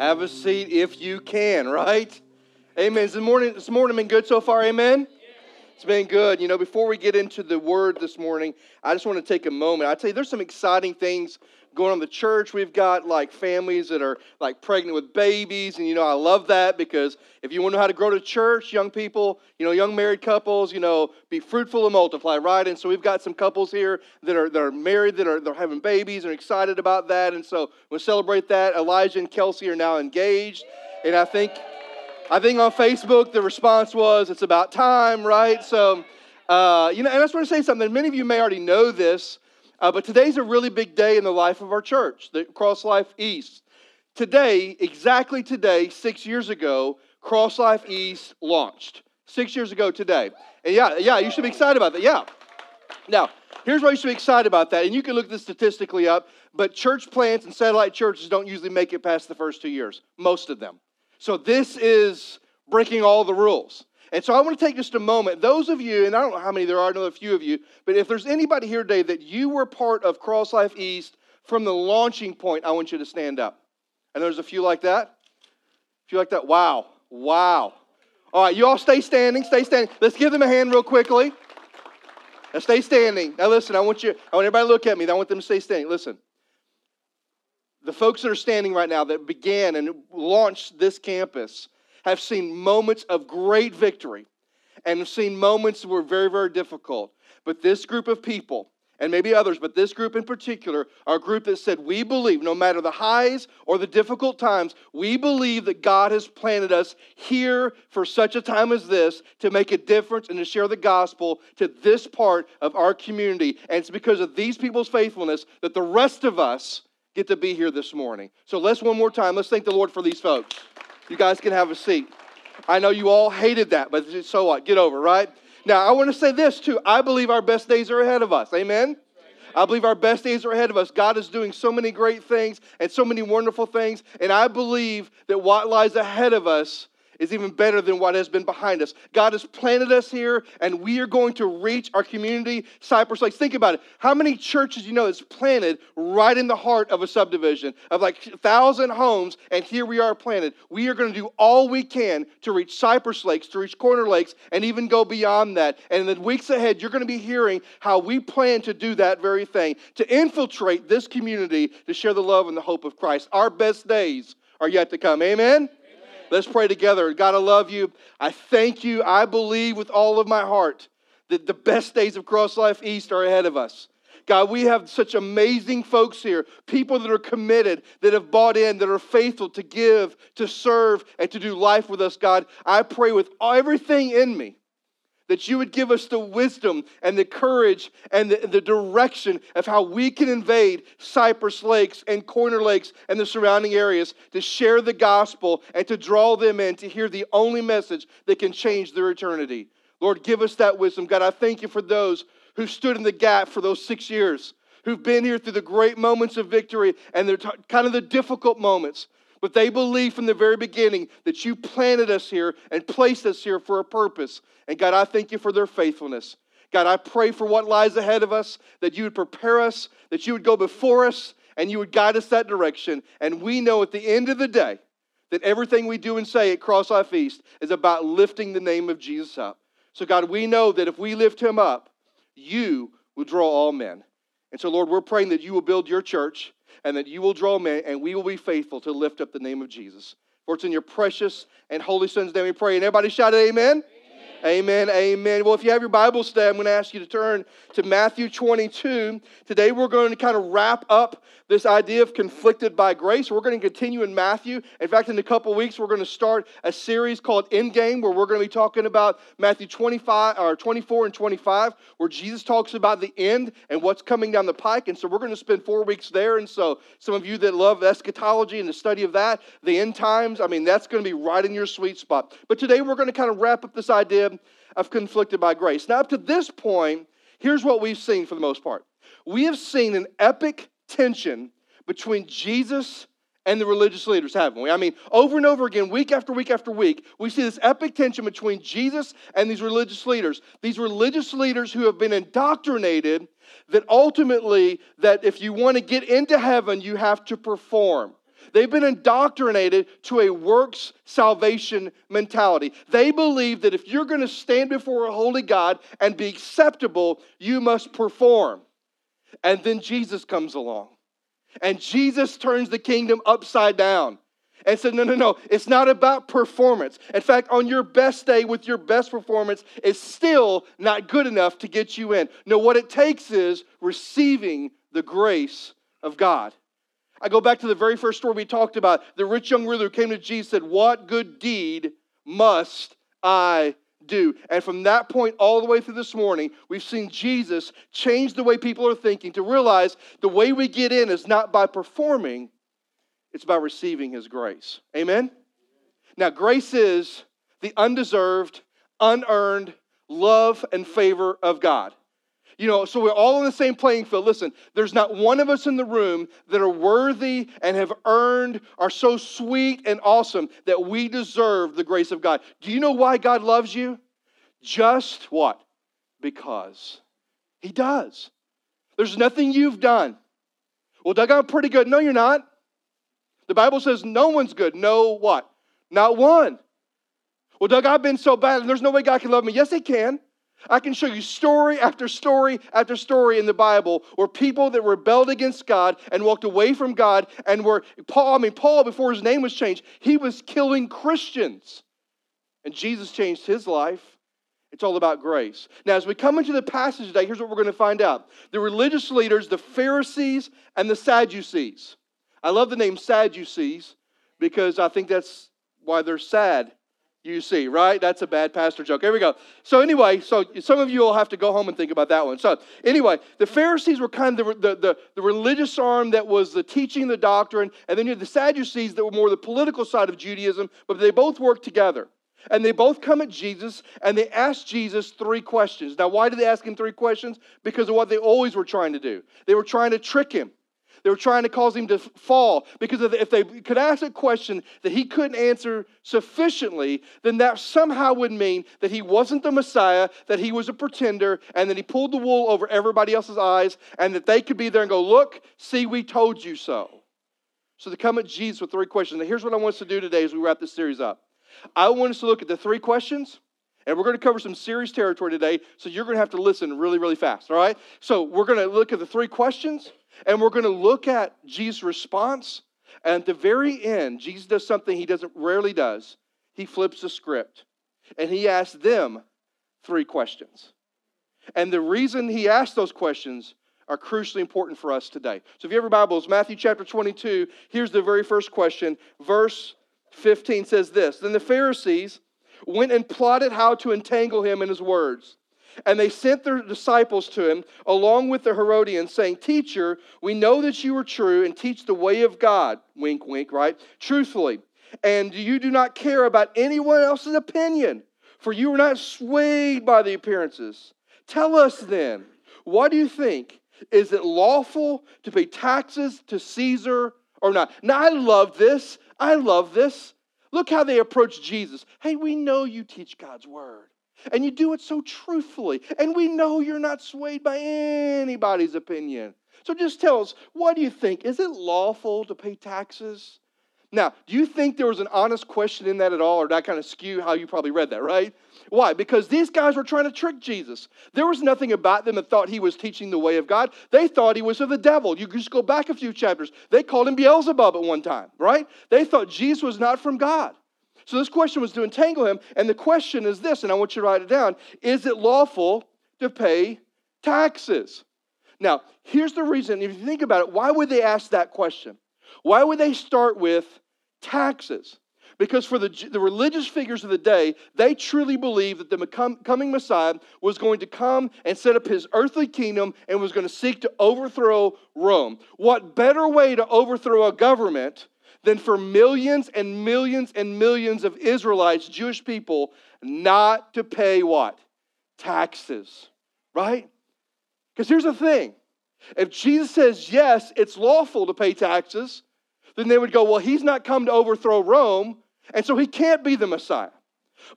Have a seat if you can, right? Amen. Is the morning, this morning been good so far? Amen. It's been good. You know, before we get into the word this morning, I just want to take a moment. I tell you, there's some exciting things going on in the church. We've got like families that are like pregnant with babies, and you know, I love that because if you want to know how to grow to church, young people, you know, young married couples, you know, be fruitful and multiply, right? And so we've got some couples here that are that are married, that are they're having babies and excited about that, and so we celebrate that. Elijah and Kelsey are now engaged, and I think. I think on Facebook the response was, it's about time, right? So, uh, you know, and I just want to say something. Many of you may already know this, uh, but today's a really big day in the life of our church, the Cross Life East. Today, exactly today, six years ago, Cross Life East launched. Six years ago today. And yeah, yeah, you should be excited about that. Yeah. Now, here's why you should be excited about that. And you can look this statistically up, but church plants and satellite churches don't usually make it past the first two years, most of them. So this is breaking all the rules. And so I want to take just a moment. Those of you, and I don't know how many there are, I know a few of you, but if there's anybody here today that you were part of Cross Life East from the launching point, I want you to stand up. And there's a few like that. A few like that. Wow. Wow. All right, you all stay standing, stay standing. Let's give them a hand real quickly. Now stay standing. Now listen, I want you, I want everybody to look at me. I want them to stay standing. Listen the folks that are standing right now that began and launched this campus have seen moments of great victory and have seen moments that were very, very difficult. But this group of people, and maybe others, but this group in particular, are a group that said, We believe, no matter the highs or the difficult times, we believe that God has planted us here for such a time as this to make a difference and to share the gospel to this part of our community. And it's because of these people's faithfulness that the rest of us get to be here this morning. So let's one more time, let's thank the Lord for these folks. You guys can have a seat. I know you all hated that, but so what? Get over, right? Now, I want to say this too. I believe our best days are ahead of us. Amen? I believe our best days are ahead of us. God is doing so many great things and so many wonderful things. And I believe that what lies ahead of us is even better than what has been behind us. God has planted us here, and we are going to reach our community, Cypress Lakes. Think about it. How many churches you know that's planted right in the heart of a subdivision of like a thousand homes, and here we are planted. We are going to do all we can to reach Cypress Lakes, to reach Corner Lakes, and even go beyond that. And in the weeks ahead, you're going to be hearing how we plan to do that very thing, to infiltrate this community to share the love and the hope of Christ. Our best days are yet to come. Amen? Let's pray together. God, I love you. I thank you. I believe with all of my heart that the best days of Cross Life East are ahead of us. God, we have such amazing folks here, people that are committed, that have bought in, that are faithful to give, to serve, and to do life with us, God. I pray with everything in me that you would give us the wisdom and the courage and the, the, direction of how we can invade Cypress Lakes and Corner Lakes and the surrounding areas to share the gospel and to draw them in to hear the only message that can change their eternity. Lord, give us that wisdom. God, I thank you for those who stood in the gap for those six years, who've been here through the great moments of victory and they're t- kind of the difficult moments. But they believe from the very beginning that you planted us here and placed us here for a purpose. And God, I thank you for their faithfulness. God, I pray for what lies ahead of us, that you would prepare us, that you would go before us, and you would guide us that direction. And we know at the end of the day that everything we do and say at Cross Life East is about lifting the name of Jesus up. So, God, we know that if we lift him up, you will draw all men. And so, Lord, we're praying that you will build your church and that you will draw men, and we will be faithful to lift up the name of Jesus. For it's in your precious and holy Son's name we pray. And everybody shout amen. Amen. Amen. Amen. Well, if you have your Bible today, I'm going to ask you to turn to Matthew 22. Today, we're going to kind of wrap up this idea of conflicted by grace. We're going to continue in Matthew. In fact, in a couple weeks, we're going to start a series called Endgame, where we're going to be talking about Matthew 25 or 24 and 25, where Jesus talks about the end and what's coming down the pike. And so, we're going to spend four weeks there. And so, some of you that love eschatology and the study of that, the end times, I mean, that's going to be right in your sweet spot. But today, we're going to kind of wrap up this idea of conflicted by grace. Now, up to this point, here's what we've seen for the most part we have seen an epic tension between Jesus and the religious leaders, haven't we? I mean, over and over again, week after week after week, we see this epic tension between Jesus and these religious leaders. These religious leaders who have been indoctrinated that ultimately that if you want to get into heaven, you have to perform. They've been indoctrinated to a works salvation mentality. They believe that if you're going to stand before a holy God and be acceptable, you must perform. And then Jesus comes along. And Jesus turns the kingdom upside down and said, No, no, no, it's not about performance. In fact, on your best day with your best performance is still not good enough to get you in. No, what it takes is receiving the grace of God. I go back to the very first story we talked about. The rich young ruler who came to Jesus said, What good deed must I do? And from that point all the way through this morning, we've seen Jesus change the way people are thinking to realize the way we get in is not by performing, it's by receiving His grace. Amen? Now, grace is the undeserved, unearned love and favor of God. You know, so we're all on the same playing field. Listen, there's not one of us in the room that are worthy and have earned, are so sweet and awesome that we deserve the grace of God. Do you know why God loves you? Just what? Because He does. There's nothing you've done. Well, Doug, I'm pretty good. No, you're not. The Bible says no one's good. No what? Not one. Well, Doug, I've been so bad and there's no way God can love me. Yes, He can. I can show you story after story after story in the Bible where people that rebelled against God and walked away from God and were Paul, I mean Paul before his name was changed, he was killing Christians. And Jesus changed his life. It's all about grace. Now, as we come into the passage today, here's what we're going to find out. The religious leaders, the Pharisees and the Sadducees. I love the name Sadducees because I think that's why they're sad you see, right? That's a bad pastor joke. Here we go. So, anyway, so some of you will have to go home and think about that one. So, anyway, the Pharisees were kind of the, the, the, the religious arm that was the teaching the doctrine, and then you had the Sadducees that were more the political side of Judaism, but they both worked together. And they both come at Jesus and they ask Jesus three questions. Now, why did they ask him three questions? Because of what they always were trying to do. They were trying to trick him. They were trying to cause him to fall because if they could ask a question that he couldn't answer sufficiently, then that somehow would mean that he wasn't the Messiah, that he was a pretender, and that he pulled the wool over everybody else's eyes, and that they could be there and go, Look, see, we told you so. So they come at Jesus with three questions. Now, here's what I want us to do today as we wrap this series up. I want us to look at the three questions. And we're going to cover some serious territory today, so you're going to have to listen really, really fast, all right? So, we're going to look at the three questions, and we're going to look at Jesus' response. And at the very end, Jesus does something he doesn't rarely does. He flips the script and he asks them three questions. And the reason he asks those questions are crucially important for us today. So if you have your Bibles, Matthew chapter 22, here's the very first question. Verse 15 says this Then the Pharisees went and plotted how to entangle him in his words. And they sent their disciples to him along with the Herodians, saying, Teacher, we know that you are true and teach the way of God. Wink, wink, right? Truthfully. And you do not care about anyone else's opinion, for you are not swayed by the appearances. Tell us then, what do you think? Is it lawful to pay taxes to Caesar or not? Now, I love this. I love this. Look how they approach Jesus. Hey, we know you teach God's word. And you do it so truthfully. And we know you're not swayed by anybody's opinion. So just tell us, what do you think? Is it lawful to pay taxes? Now, do you think there was an honest question in that at all, or did I kind of skew how you probably read that, right? Why? Because these guys were trying to trick Jesus. There was nothing about them that thought he was teaching the way of God. They thought he was of the devil. You just go back a few chapters. They called him Beelzebub at one time, right? They thought Jesus was not from God. So this question was to entangle him, and the question is this, and I want you to write it down Is it lawful to pay taxes? Now, here's the reason, if you think about it, why would they ask that question? Why would they start with taxes? Because for the, the religious figures of the day, they truly believed that the coming Messiah was going to come and set up his earthly kingdom and was going to seek to overthrow Rome. What better way to overthrow a government than for millions and millions and millions of Israelites, Jewish people, not to pay what? Taxes, right? Because here's the thing if Jesus says, yes, it's lawful to pay taxes, then they would go, well, he's not come to overthrow Rome, and so he can't be the Messiah.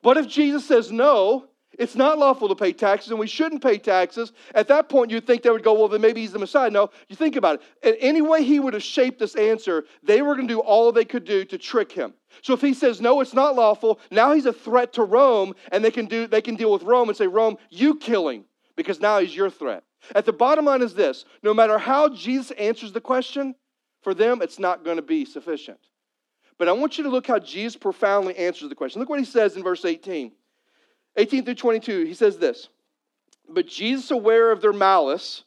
But if Jesus says, no, It's not lawful to pay taxes, and we shouldn't pay taxes. At that point, you'd think they would go, well, then maybe he's the Messiah. No, you think about it. Any way he would have shaped this answer, they were going to do all they could do to trick him. So if he says, no, it's not lawful, now he's a threat to Rome, and they can, do, they can deal with Rome and say, Rome, you kill him, because now he's your threat. At the bottom line is this no matter how Jesus answers the question, for them, it's not going to be sufficient. But I want you to look how Jesus profoundly answers the question. Look what he says in verse 18. 18 through 22, he says this But Jesus, aware of their malice,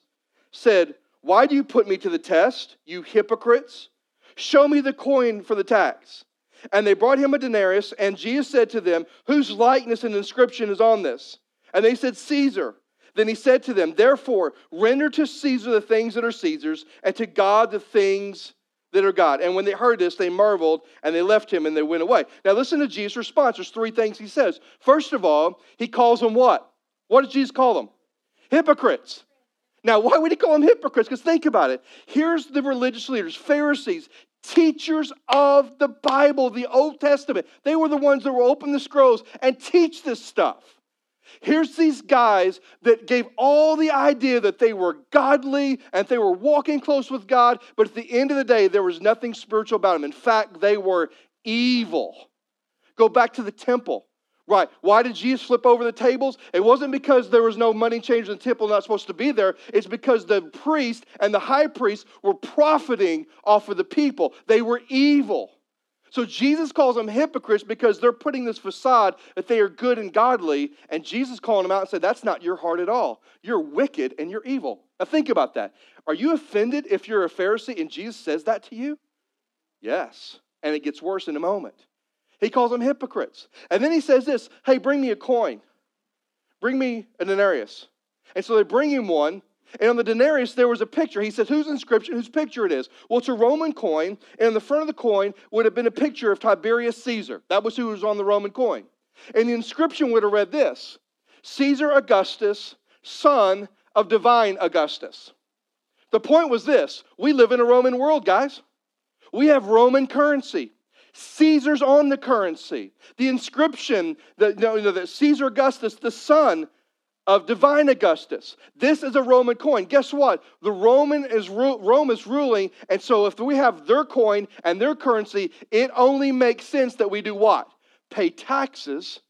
said, Why do you put me to the test, you hypocrites? Show me the coin for the tax. And they brought him a denarius, and Jesus said to them, Whose likeness and inscription is on this? And they said, Caesar. Then he said to them, Therefore, render to Caesar the things that are Caesar's, and to God the things that are God. And when they heard this, they marveled and they left him and they went away. Now, listen to Jesus' response. There's three things he says. First of all, he calls them what? What did Jesus call them? Hypocrites. Now, why would he call them hypocrites? Because think about it. Here's the religious leaders, Pharisees, teachers of the Bible, the Old Testament. They were the ones that were open the scrolls and teach this stuff. Here's these guys that gave all the idea that they were godly and they were walking close with God, but at the end of the day, there was nothing spiritual about them. In fact, they were evil. Go back to the temple. Right. Why did Jesus flip over the tables? It wasn't because there was no money change in the temple not supposed to be there. It's because the priest and the high priest were profiting off of the people. They were evil. So Jesus calls them hypocrites because they're putting this facade that they are good and godly, and Jesus calling them out and said, That's not your heart at all. You're wicked and you're evil. Now think about that. Are you offended if you're a Pharisee and Jesus says that to you? Yes. And it gets worse in a moment. He calls them hypocrites. And then he says this Hey, bring me a coin. Bring me a denarius. And so they bring him one, and on the denarius, there was a picture. He says, Whose inscription, whose picture it is? Well, it's a Roman coin, and in the front of the coin would have been a picture of Tiberius Caesar. That was who was on the Roman coin. And the inscription would have read this Caesar Augustus, son of divine Augustus. The point was this we live in a Roman world, guys. We have Roman currency. Caesar's on the currency. The inscription that, you know, that Caesar Augustus, the son of divine Augustus. This is a Roman coin. Guess what? The Roman is Rome is ruling, and so if we have their coin and their currency, it only makes sense that we do what? Pay taxes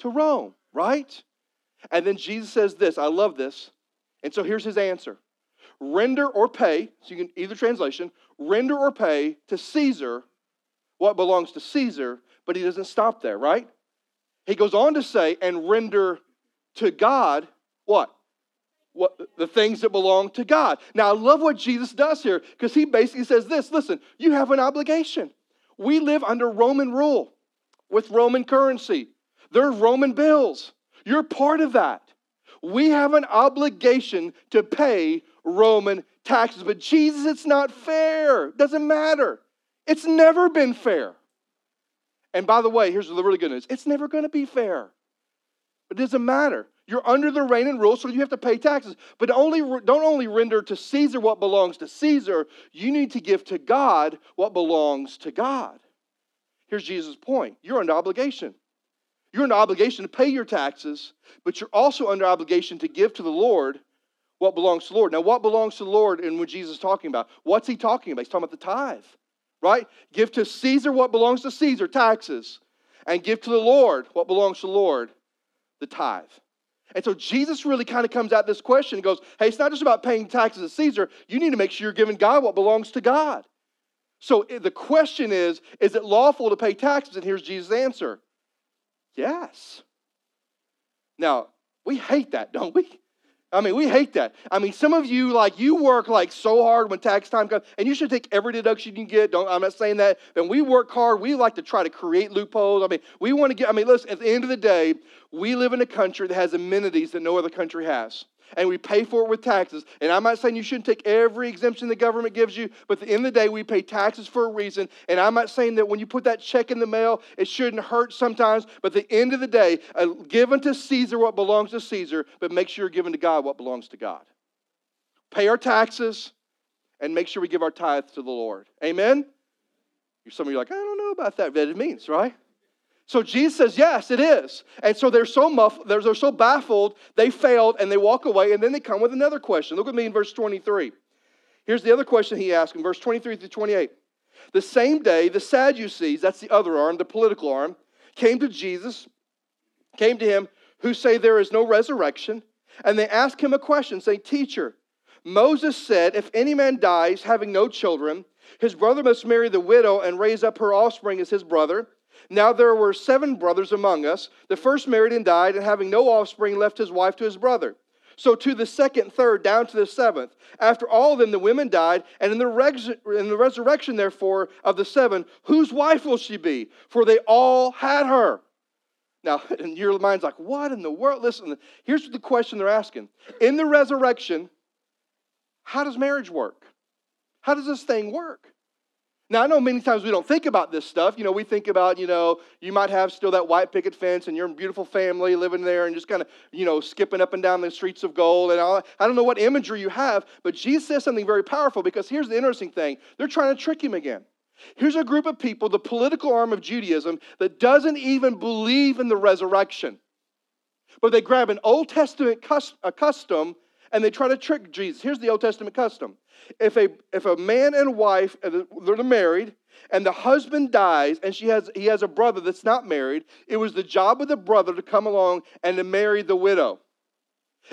to Rome, right? And then Jesus says this. I love this. And so here's his answer. Render or pay, so you can either translation, render or pay to Caesar what belongs to Caesar, but he doesn't stop there, right? He goes on to say, and render to God what? What the things that belong to God. Now I love what Jesus does here because he basically says this, listen, you have an obligation. We live under Roman rule with Roman currency. There are Roman bills. You're part of that. We have an obligation to pay Roman taxes. But Jesus, it's not fair. Doesn't matter. It's never been fair. And by the way, here's the really good news it's never going to be fair. It doesn't matter. You're under the reign and rule, so you have to pay taxes. But only, don't only render to Caesar what belongs to Caesar, you need to give to God what belongs to God. Here's Jesus' point you're under obligation. You're under obligation to pay your taxes, but you're also under obligation to give to the Lord what belongs to the Lord. Now, what belongs to the Lord and what Jesus is talking about? What's he talking about? He's talking about the tithe, right? Give to Caesar what belongs to Caesar, taxes, and give to the Lord what belongs to the Lord, the tithe. And so Jesus really kind of comes at this question and goes, hey, it's not just about paying taxes to Caesar. You need to make sure you're giving God what belongs to God. So the question is, is it lawful to pay taxes? And here's Jesus' answer yes. Now, we hate that, don't we? I mean, we hate that. I mean, some of you like you work like so hard when tax time comes, and you should take every deduction you can get. Don't I'm not saying that. But we work hard. We like to try to create loopholes. I mean, we want to get. I mean, listen. At the end of the day, we live in a country that has amenities that no other country has and we pay for it with taxes. And I'm not saying you shouldn't take every exemption the government gives you, but at the end of the day, we pay taxes for a reason. And I'm not saying that when you put that check in the mail, it shouldn't hurt sometimes, but at the end of the day, uh, give unto Caesar what belongs to Caesar, but make sure you're giving to God what belongs to God. Pay our taxes and make sure we give our tithe to the Lord. Amen? Some of you are like, I don't know about that, what it means, right? So Jesus says, yes, it is. And so they're so muffled, they're, they're so baffled, they failed and they walk away. And then they come with another question. Look at me in verse 23. Here's the other question he asked in verse 23 through 28. The same day, the Sadducees, that's the other arm, the political arm, came to Jesus, came to him, who say there is no resurrection. And they ask him a question, saying, Teacher, Moses said, If any man dies having no children, his brother must marry the widow and raise up her offspring as his brother. Now there were seven brothers among us. The first married and died, and having no offspring, left his wife to his brother. So to the second, third, down to the seventh. After all of them, the women died, and in the, res- in the resurrection, therefore, of the seven, whose wife will she be? For they all had her. Now, and your mind's like, what in the world? Listen, here's the question they're asking. In the resurrection, how does marriage work? How does this thing work? Now, I know many times we don't think about this stuff. You know, we think about, you know, you might have still that white picket fence and your beautiful family living there and just kind of, you know, skipping up and down the streets of gold and all. I don't know what imagery you have, but Jesus says something very powerful because here's the interesting thing they're trying to trick him again. Here's a group of people, the political arm of Judaism, that doesn't even believe in the resurrection. But they grab an Old Testament custom and they try to trick Jesus. Here's the Old Testament custom. If a, if a man and wife, uh, they're married, and the husband dies and she has, he has a brother that's not married, it was the job of the brother to come along and to marry the widow.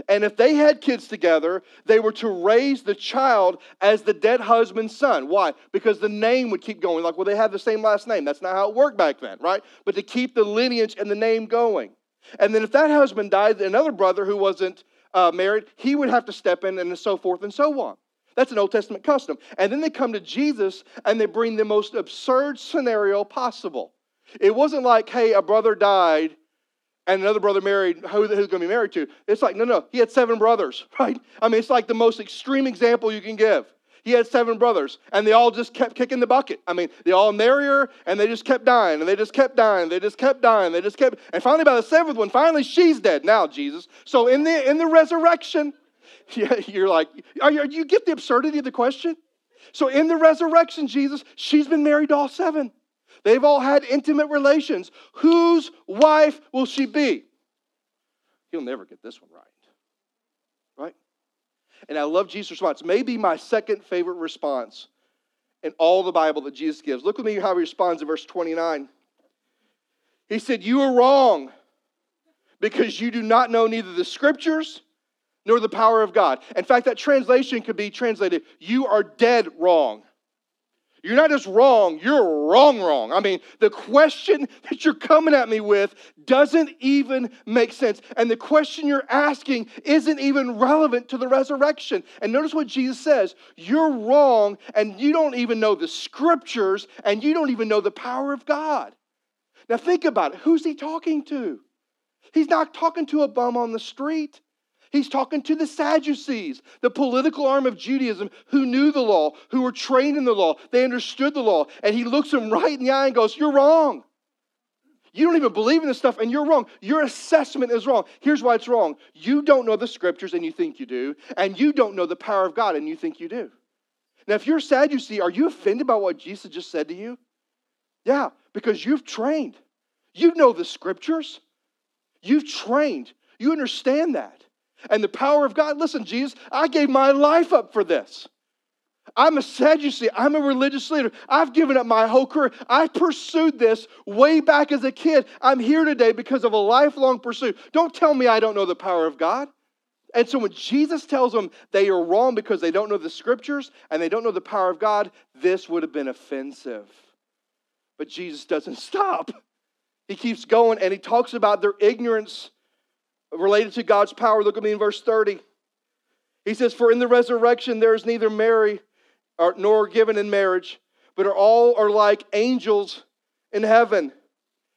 And if they had kids together, they were to raise the child as the dead husband's son. Why? Because the name would keep going. Like, well, they have the same last name. That's not how it worked back then, right? But to keep the lineage and the name going. And then if that husband died, another brother who wasn't uh, married, he would have to step in and so forth and so on. That's an Old Testament custom. And then they come to Jesus and they bring the most absurd scenario possible. It wasn't like, hey, a brother died and another brother married, who, who's going to be married to? It's like, no, no, he had seven brothers, right? I mean, it's like the most extreme example you can give. He had seven brothers, and they all just kept kicking the bucket. I mean, they all marry her, and they just kept dying, and they just kept dying, they just kept dying, they just kept, and finally, by the seventh one, finally, she's dead. Now, Jesus. So in the in the resurrection, you're like, are you, you get the absurdity of the question? So in the resurrection, Jesus, she's been married to all seven. They've all had intimate relations. Whose wife will she be? He'll never get this one. Right? And I love Jesus' response. Maybe my second favorite response in all the Bible that Jesus gives. Look with me how he responds in verse 29. He said, You are wrong because you do not know neither the scriptures nor the power of God. In fact, that translation could be translated, You are dead wrong. You're not just wrong, you're wrong, wrong. I mean, the question that you're coming at me with doesn't even make sense. And the question you're asking isn't even relevant to the resurrection. And notice what Jesus says you're wrong, and you don't even know the scriptures, and you don't even know the power of God. Now, think about it. Who's he talking to? He's not talking to a bum on the street. He's talking to the Sadducees, the political arm of Judaism who knew the law, who were trained in the law. They understood the law. And he looks them right in the eye and goes, You're wrong. You don't even believe in this stuff, and you're wrong. Your assessment is wrong. Here's why it's wrong you don't know the scriptures, and you think you do, and you don't know the power of God, and you think you do. Now, if you're Sadducee, are you offended by what Jesus just said to you? Yeah, because you've trained. You know the scriptures. You've trained. You understand that and the power of God. Listen, Jesus, I gave my life up for this. I'm a Sadducee. I'm a religious leader. I've given up my whole career. I pursued this way back as a kid. I'm here today because of a lifelong pursuit. Don't tell me I don't know the power of God. And so when Jesus tells them they are wrong because they don't know the scriptures and they don't know the power of God, this would have been offensive. But Jesus doesn't stop. He keeps going and he talks about their ignorance related to God's power. Look at me in verse 30. He says, For in the resurrection there is neither marry nor given in marriage, but are all are like angels in heaven.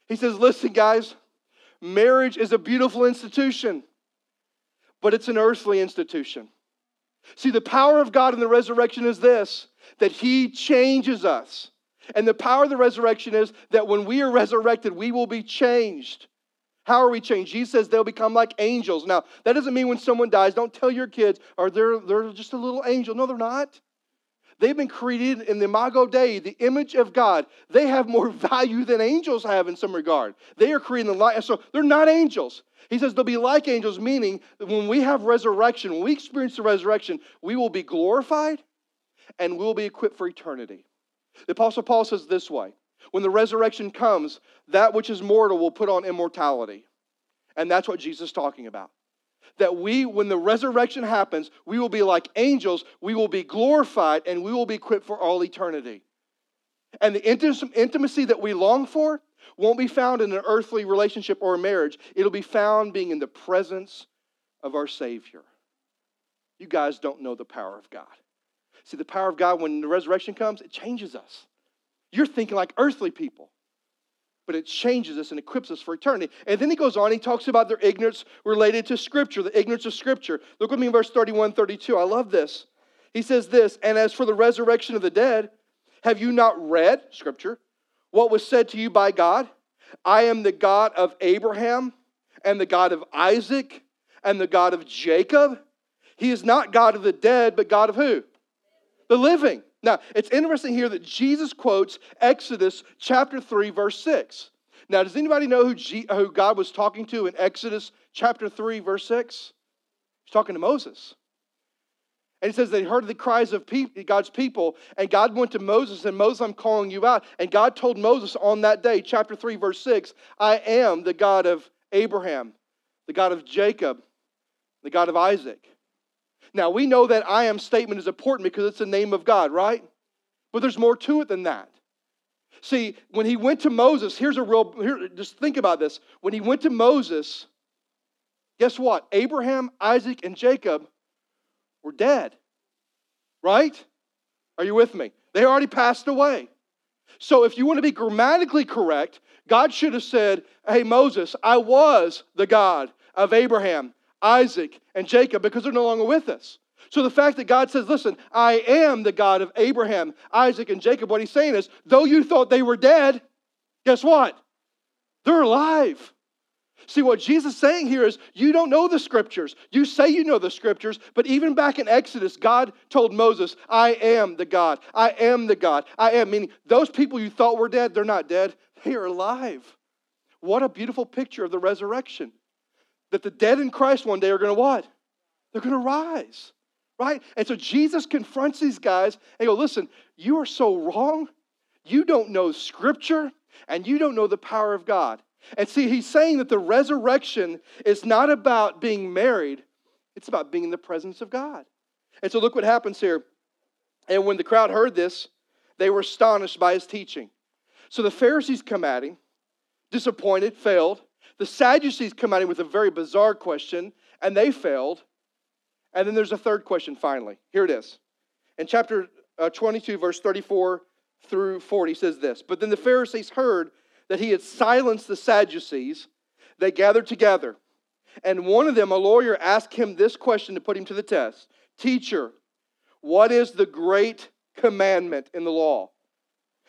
He says, Listen, guys, marriage is a beautiful institution, but it's an earthly institution. See, the power of God in the resurrection is this that He changes us. And the power of the resurrection is that when we are resurrected, we will be changed. How are we changed? Jesus says they'll become like angels. Now, that doesn't mean when someone dies, don't tell your kids, or they're, they're just a little angel. No, they're not. They've been created in the Imago Dei, the image of God. They have more value than angels have in some regard. They are created in the light, so they're not angels. He says they'll be like angels, meaning when we have resurrection, when we experience the resurrection, we will be glorified and we'll be equipped for eternity. The Apostle Paul says this way when the resurrection comes, that which is mortal will put on immortality. And that's what Jesus is talking about. That we, when the resurrection happens, we will be like angels, we will be glorified, and we will be equipped for all eternity. And the intimacy that we long for won't be found in an earthly relationship or a marriage. It'll be found being in the presence of our Savior. You guys don't know the power of God. See, the power of God, when the resurrection comes, it changes us. You're thinking like earthly people, but it changes us and equips us for eternity. And then he goes on, he talks about their ignorance related to Scripture, the ignorance of Scripture. Look with me in verse 31 32. I love this. He says this, and as for the resurrection of the dead, have you not read, Scripture, what was said to you by God? I am the God of Abraham and the God of Isaac and the God of Jacob. He is not God of the dead, but God of who? The living. Now, it's interesting here that Jesus quotes Exodus chapter 3, verse 6. Now, does anybody know who, G, who God was talking to in Exodus chapter 3, verse 6? He's talking to Moses. And he says they heard the cries of God's people, and God went to Moses, and Moses, I'm calling you out. And God told Moses on that day, chapter 3, verse 6, I am the God of Abraham, the God of Jacob, the God of Isaac. Now, we know that I am statement is important because it's the name of God, right? But there's more to it than that. See, when he went to Moses, here's a real, here, just think about this. When he went to Moses, guess what? Abraham, Isaac, and Jacob were dead. Right? Are you with me? They already passed away. So if you want to be grammatically correct, God should have said, Hey, Moses, I was the God of Abraham, Isaac, and Jacob because they're no longer with us. So the fact that God says, Listen, I am the God of Abraham, Isaac, and Jacob, what he's saying is, though you thought they were dead, guess what? They're alive. See, what Jesus is saying here is you don't know the scriptures. You say you know the scriptures, but even back in Exodus, God told Moses, I am the God. I am the God. I am, meaning those people you thought were dead, they're not dead. They are alive. What a beautiful picture of the resurrection. That the dead in Christ one day are going to what? They're going to rise, right? And so Jesus confronts these guys and go, listen, you are so wrong. You don't know scripture and you don't know the power of God. And see, he's saying that the resurrection is not about being married, it's about being in the presence of God. And so look what happens here. And when the crowd heard this, they were astonished by his teaching. So the Pharisees come at him, disappointed, failed. The Sadducees come at him with a very bizarre question, and they failed. And then there's a third question finally. Here it is. In chapter uh, 22, verse 34 through 40 says this But then the Pharisees heard that he had silenced the Sadducees, they gathered together. And one of them, a lawyer, asked him this question to put him to the test Teacher, what is the great commandment in the law?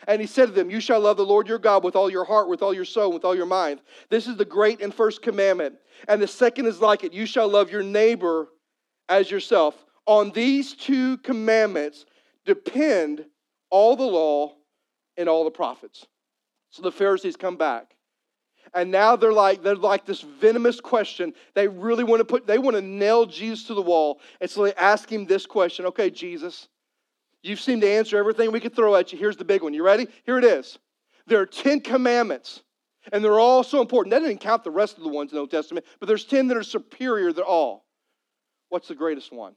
And he said to them, You shall love the Lord your God with all your heart, with all your soul, with all your mind. This is the great and first commandment. And the second is like it you shall love your neighbor as yourself. On these two commandments depend all the law and all the prophets. So the Pharisees come back. And now they're like, they're like this venomous question. They really want to put, they want to nail Jesus to the wall. And so they ask him this question Okay, Jesus, you seem to answer everything we could throw at you. Here's the big one. You ready? Here it is. There are 10 commandments, and they're all so important. That didn't count the rest of the ones in the Old Testament, but there's 10 that are superior to all. What's the greatest one?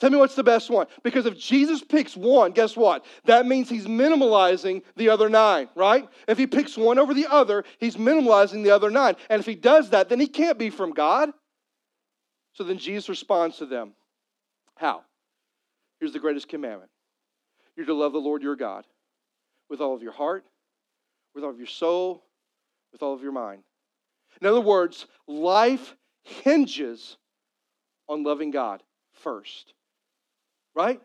Tell me what's the best one. Because if Jesus picks one, guess what? That means he's minimalizing the other nine, right? If he picks one over the other, he's minimalizing the other nine. And if he does that, then he can't be from God. So then Jesus responds to them How? Here's the greatest commandment you're to love the Lord your God with all of your heart, with all of your soul, with all of your mind. In other words, life hinges on loving God first right?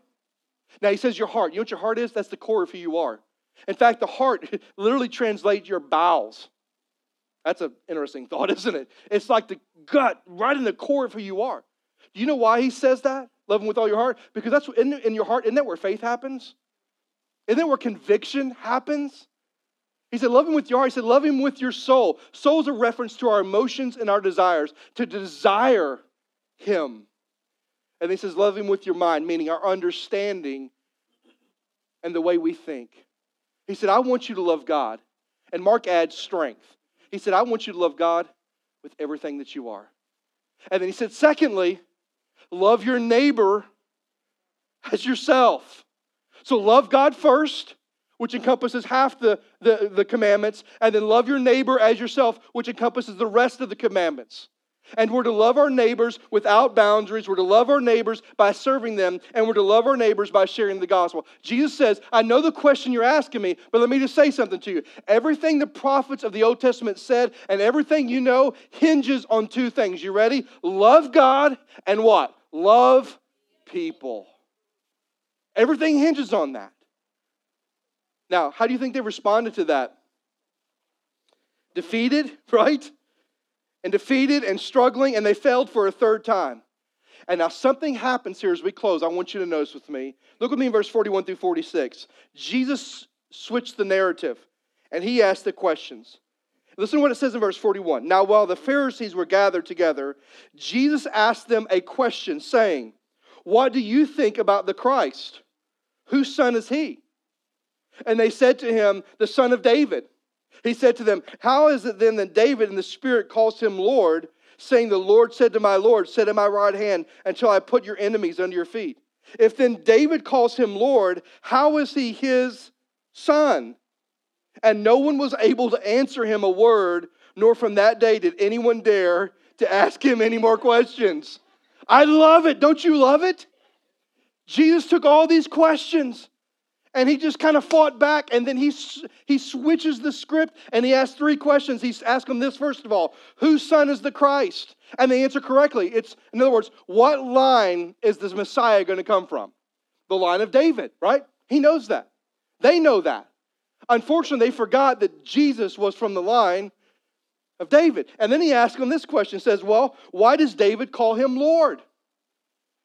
Now he says your heart. You know what your heart is? That's the core of who you are. In fact, the heart literally translates your bowels. That's an interesting thought, isn't it? It's like the gut right in the core of who you are. Do you know why he says that? Love him with all your heart? Because that's in, in your heart, isn't that where faith happens? Isn't that where conviction happens? He said, Love him with your heart. He said, Love him with your soul. Soul is a reference to our emotions and our desires, to desire him. And he says, Love him with your mind, meaning our understanding and the way we think. He said, I want you to love God. And Mark adds strength. He said, I want you to love God with everything that you are. And then he said, Secondly, love your neighbor as yourself. So love God first, which encompasses half the, the, the, commandments, and then love your neighbor as yourself, which encompasses the rest of the commandments. And we're to love our neighbors without boundaries. We're to love our neighbors by serving them, and we're to love our neighbors by sharing the gospel. Jesus says, I know the question you're asking me, but let me just say something to you. Everything the prophets of the Old Testament said, and everything you know, hinges on two things. You ready? Love God and what? Love people. Everything hinges on that. Now, how do you think they responded to that? Defeated, right? And defeated and struggling, and they failed for a third time. And now something happens here as we close. I want you to notice with me. Look with me in verse 41 through 46. Jesus switched the narrative, and he asked the questions. Listen to what it says in verse 41. Now, while the Pharisees were gathered together, Jesus asked them a question, saying, What do you think about the Christ? Whose son is he? And they said to him, The son of David. He said to them, How is it then that David in the Spirit calls him Lord, saying, The Lord said to my Lord, Sit at my right hand until I put your enemies under your feet? If then David calls him Lord, how is he his son? And no one was able to answer him a word, nor from that day did anyone dare to ask him any more questions. I love it. Don't you love it? Jesus took all these questions and he just kind of fought back and then he, he switches the script and he asks three questions. he asks them this first of all Whose son is the Christ? And they answer correctly. It's, in other words, what line is this Messiah going to come from? The line of David, right? He knows that. They know that. Unfortunately, they forgot that Jesus was from the line of David. And then he asks them this question says, Well, why does David call him Lord?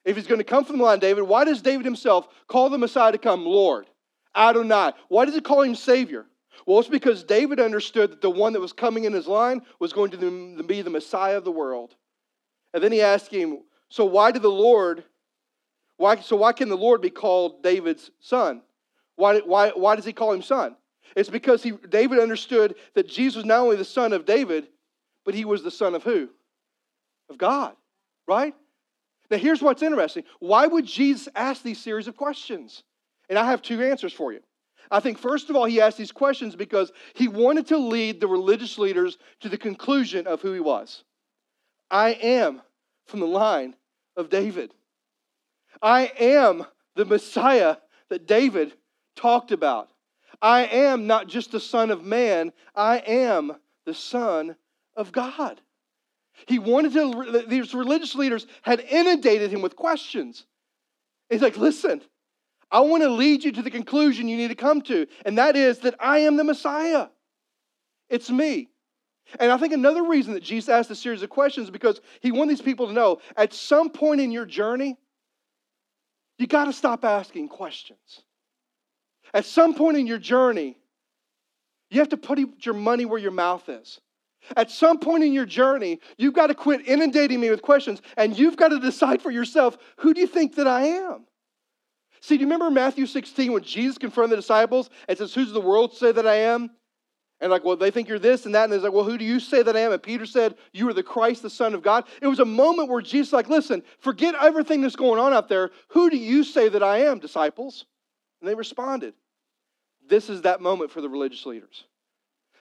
If he's going to come from the line of David, why does David himself call the Messiah to come Lord? Adonai. Why does he call him Savior? Well, it's because David understood that the one that was coming in his line was going to be the Messiah of the world. And then he asked him, So why did the Lord, why, so why can the Lord be called David's son? Why, why, why does he call him son? It's because he, David understood that Jesus was not only the son of David, but he was the son of who? Of God, right? Now, here's what's interesting. Why would Jesus ask these series of questions? And I have two answers for you. I think, first of all, he asked these questions because he wanted to lead the religious leaders to the conclusion of who he was. I am from the line of David. I am the Messiah that David talked about. I am not just the Son of Man, I am the Son of God. He wanted to, these religious leaders had inundated him with questions. He's like, listen, I want to lead you to the conclusion you need to come to, and that is that I am the Messiah. It's me. And I think another reason that Jesus asked a series of questions is because he wanted these people to know at some point in your journey, you got to stop asking questions. At some point in your journey, you have to put your money where your mouth is. At some point in your journey, you've got to quit inundating me with questions and you've got to decide for yourself who do you think that I am? See, do you remember Matthew 16 when Jesus confronted the disciples and says, Who's the world say that I am? And like, well, they think you're this and that. And they're like, well, who do you say that I am? And Peter said, You are the Christ, the Son of God. It was a moment where Jesus, like, listen, forget everything that's going on out there. Who do you say that I am, disciples? And they responded. This is that moment for the religious leaders.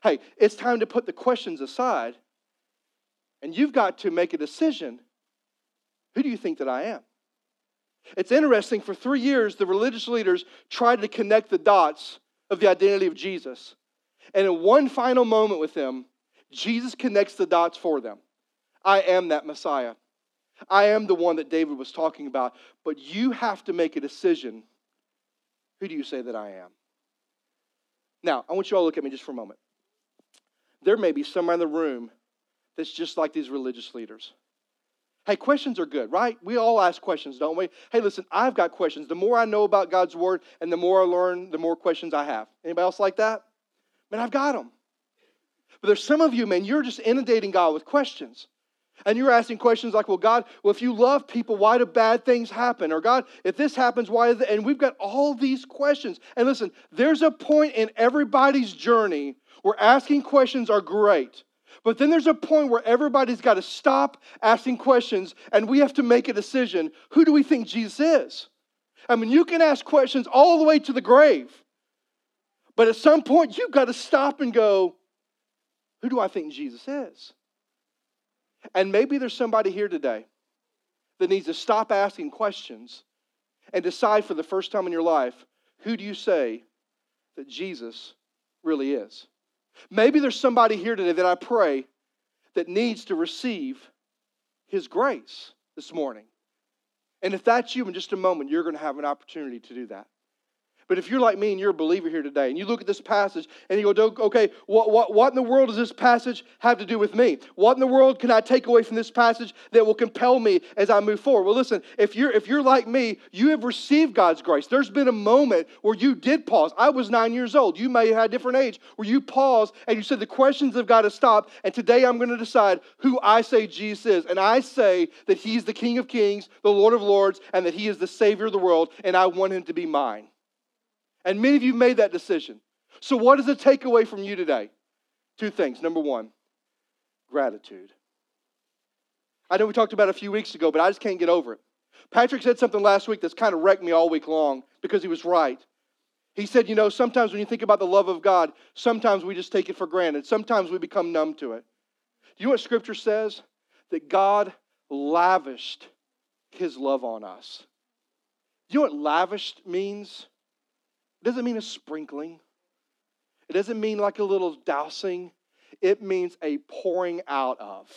Hey, it's time to put the questions aside, and you've got to make a decision. Who do you think that I am? It's interesting, for three years, the religious leaders tried to connect the dots of the identity of Jesus. And in one final moment with them, Jesus connects the dots for them. I am that Messiah. I am the one that David was talking about. But you have to make a decision. Who do you say that I am? Now, I want you all to look at me just for a moment. There may be somewhere in the room that's just like these religious leaders. Hey, questions are good, right? We all ask questions, don't we? Hey, listen, I've got questions. The more I know about God's word and the more I learn, the more questions I have. Anybody else like that? Man, I've got them. But there's some of you, man, you're just inundating God with questions. And you're asking questions like, well, God, well, if you love people, why do bad things happen? Or God, if this happens, why? And we've got all these questions. And listen, there's a point in everybody's journey where asking questions are great. But then there's a point where everybody's got to stop asking questions and we have to make a decision. Who do we think Jesus is? I mean, you can ask questions all the way to the grave. But at some point, you've got to stop and go, who do I think Jesus is? And maybe there's somebody here today that needs to stop asking questions and decide for the first time in your life who do you say that Jesus really is? Maybe there's somebody here today that I pray that needs to receive His grace this morning. And if that's you, in just a moment, you're going to have an opportunity to do that. But if you're like me and you're a believer here today, and you look at this passage and you go, okay, what, what, what in the world does this passage have to do with me? What in the world can I take away from this passage that will compel me as I move forward? Well, listen, if you're if you're like me, you have received God's grace. There's been a moment where you did pause. I was nine years old. You may have had a different age where you paused and you said the questions have got to stop. And today I'm going to decide who I say Jesus is. And I say that He's the King of Kings, the Lord of Lords, and that He is the Savior of the world, and I want Him to be mine. And many of you made that decision. So, what is the takeaway from you today? Two things. Number one, gratitude. I know we talked about it a few weeks ago, but I just can't get over it. Patrick said something last week that's kind of wrecked me all week long because he was right. He said, You know, sometimes when you think about the love of God, sometimes we just take it for granted. Sometimes we become numb to it. Do you know what Scripture says? That God lavished his love on us. Do you know what lavished means? It doesn't mean a sprinkling, it doesn't mean like a little dousing. It means a pouring out of.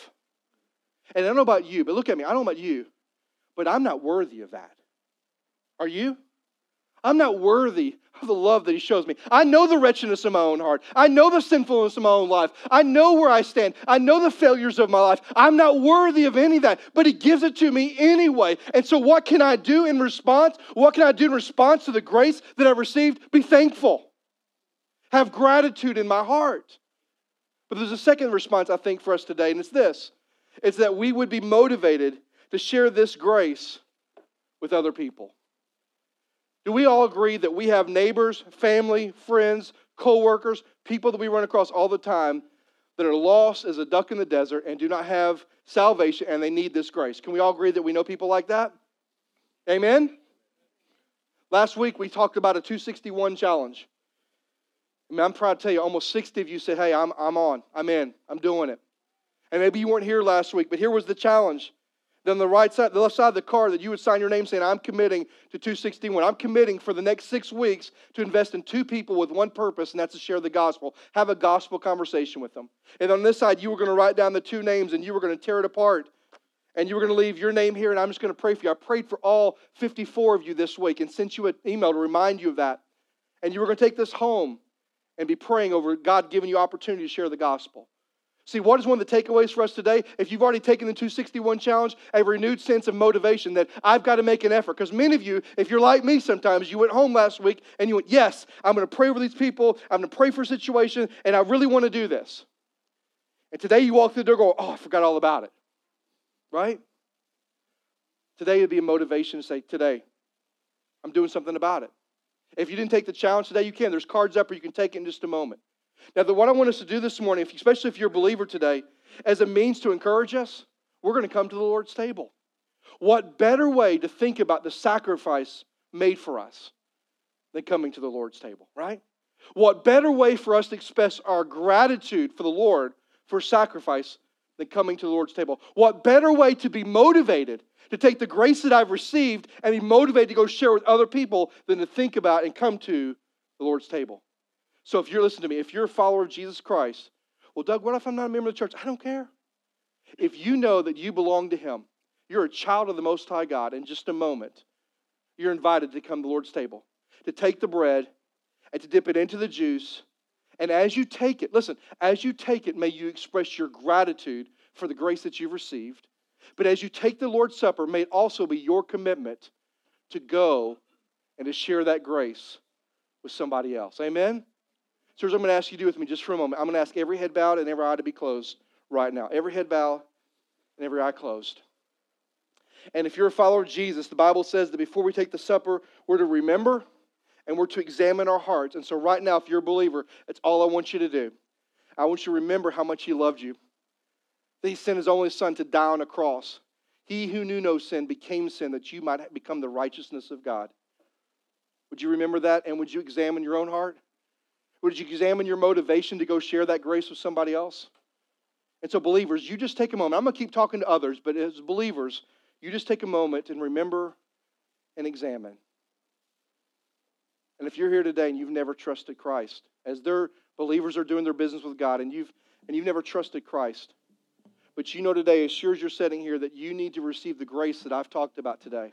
And I don't know about you, but look at me. I don't know about you, but I'm not worthy of that. Are you? I'm not worthy of the love that He shows me. I know the wretchedness of my own heart. I know the sinfulness of my own life. I know where I stand. I know the failures of my life. I'm not worthy of any of that, but He gives it to me anyway. And so, what can I do in response? What can I do in response to the grace that I've received? Be thankful, have gratitude in my heart. But there's a second response, I think, for us today, and it's this it's that we would be motivated to share this grace with other people. Do we all agree that we have neighbors, family, friends, coworkers, people that we run across all the time that are lost as a duck in the desert and do not have salvation and they need this grace? Can we all agree that we know people like that? Amen? Last week we talked about a 261 challenge. I mean, I'm proud to tell you, almost 60 of you said, Hey, I'm, I'm on, I'm in, I'm doing it. And maybe you weren't here last week, but here was the challenge then the right side, the left side of the card that you would sign your name saying, I'm committing to 261. I'm committing for the next six weeks to invest in two people with one purpose, and that's to share the gospel. Have a gospel conversation with them. And on this side, you were going to write down the two names and you were going to tear it apart. And you were going to leave your name here, and I'm just going to pray for you. I prayed for all 54 of you this week and sent you an email to remind you of that. And you were going to take this home and be praying over God giving you opportunity to share the gospel. See, what is one of the takeaways for us today? If you've already taken the 261 challenge, a renewed sense of motivation that I've got to make an effort. Because many of you, if you're like me sometimes, you went home last week and you went, Yes, I'm going to pray for these people, I'm going to pray for a situation, and I really want to do this. And today you walk through the door go, Oh, I forgot all about it. Right? Today would be a motivation to say, Today, I'm doing something about it. If you didn't take the challenge today, you can. There's cards up, or you can take it in just a moment. Now, the, what I want us to do this morning, especially if you're a believer today, as a means to encourage us, we're going to come to the Lord's table. What better way to think about the sacrifice made for us than coming to the Lord's table, right? What better way for us to express our gratitude for the Lord for sacrifice than coming to the Lord's table? What better way to be motivated to take the grace that I've received and be motivated to go share with other people than to think about and come to the Lord's table? So if you're listening to me, if you're a follower of Jesus Christ, well, Doug, what if I'm not a member of the church? I don't care. If you know that you belong to Him, you're a child of the Most High God, in just a moment, you're invited to come to the Lord's table, to take the bread and to dip it into the juice. And as you take it, listen, as you take it, may you express your gratitude for the grace that you've received. But as you take the Lord's Supper, may it also be your commitment to go and to share that grace with somebody else. Amen? So what I'm going to ask you to do with me just for a moment. I'm going to ask every head bowed and every eye to be closed right now. Every head bowed and every eye closed. And if you're a follower of Jesus, the Bible says that before we take the supper, we're to remember and we're to examine our hearts. And so, right now, if you're a believer, that's all I want you to do. I want you to remember how much He loved you. That He sent His only Son to die on a cross. He who knew no sin became sin that you might become the righteousness of God. Would you remember that? And would you examine your own heart? Would you examine your motivation to go share that grace with somebody else? And so, believers, you just take a moment. I'm going to keep talking to others, but as believers, you just take a moment and remember and examine. And if you're here today and you've never trusted Christ, as their believers are doing their business with God, and you've and you've never trusted Christ, but you know today, as sure as you're sitting here, that you need to receive the grace that I've talked about today.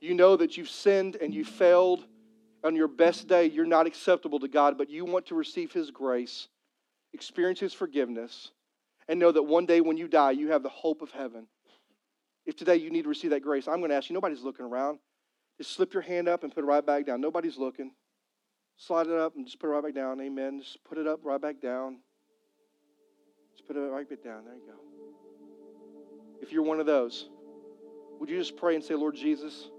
You know that you've sinned and you failed. On your best day, you're not acceptable to God, but you want to receive His grace, experience His forgiveness, and know that one day when you die, you have the hope of heaven. If today you need to receive that grace, I'm going to ask you, nobody's looking around. Just slip your hand up and put it right back down. Nobody's looking. Slide it up and just put it right back down. Amen. Just put it up right back down. Just put it right back down. There you go. If you're one of those, would you just pray and say, Lord Jesus,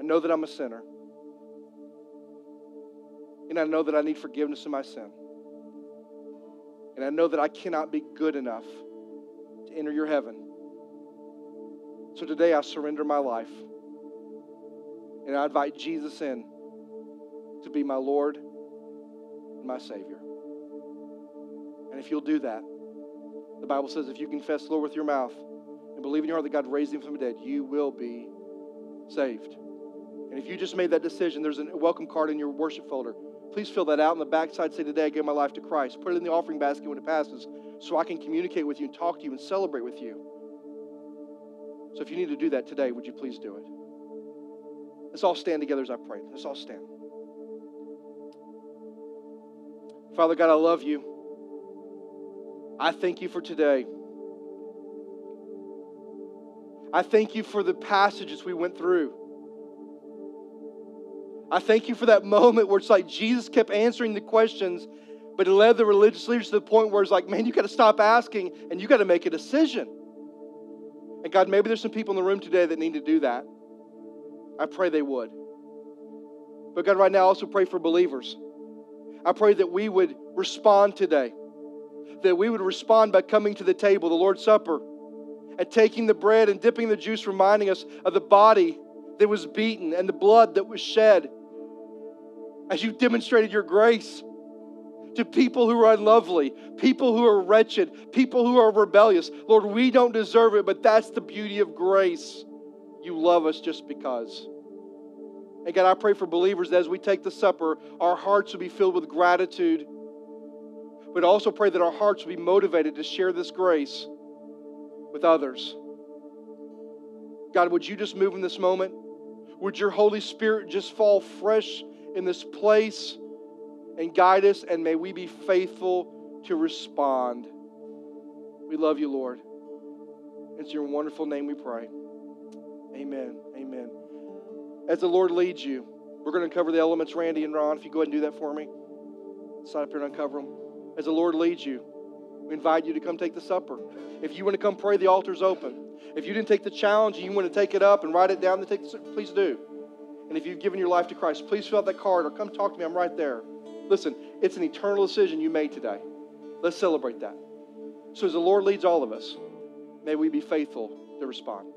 I know that I'm a sinner. And I know that I need forgiveness of my sin. And I know that I cannot be good enough to enter your heaven. So today I surrender my life. And I invite Jesus in to be my Lord and my Savior. And if you'll do that, the Bible says if you confess the Lord with your mouth and believe in your heart that God raised him from the dead, you will be saved. And if you just made that decision, there's a welcome card in your worship folder. Please fill that out on the backside. Say, Today I gave my life to Christ. Put it in the offering basket when it passes so I can communicate with you and talk to you and celebrate with you. So if you need to do that today, would you please do it? Let's all stand together as I pray. Let's all stand. Father God, I love you. I thank you for today. I thank you for the passages we went through. I thank you for that moment where it's like Jesus kept answering the questions, but it led the religious leaders to the point where it's like, man, you got to stop asking and you got to make a decision. And God, maybe there's some people in the room today that need to do that. I pray they would. But God, right now, I also pray for believers. I pray that we would respond today, that we would respond by coming to the table, the Lord's Supper, and taking the bread and dipping the juice, reminding us of the body that was beaten and the blood that was shed. As you demonstrated your grace to people who are unlovely, people who are wretched, people who are rebellious. Lord, we don't deserve it, but that's the beauty of grace. You love us just because. And God, I pray for believers that as we take the supper, our hearts will be filled with gratitude, but also pray that our hearts will be motivated to share this grace with others. God, would you just move in this moment? Would your Holy Spirit just fall fresh in this place and guide us, and may we be faithful to respond. We love you, Lord. It's your wonderful name we pray. Amen. Amen. As the Lord leads you, we're going to cover the elements, Randy and Ron. If you go ahead and do that for me, sign up here and uncover them. As the Lord leads you, we invite you to come take the supper. If you want to come pray, the altar's open. If you didn't take the challenge and you want to take it up and write it down, then take the, please do. And if you've given your life to Christ, please fill out that card or come talk to me. I'm right there. Listen, it's an eternal decision you made today. Let's celebrate that. So as the Lord leads all of us, may we be faithful to respond.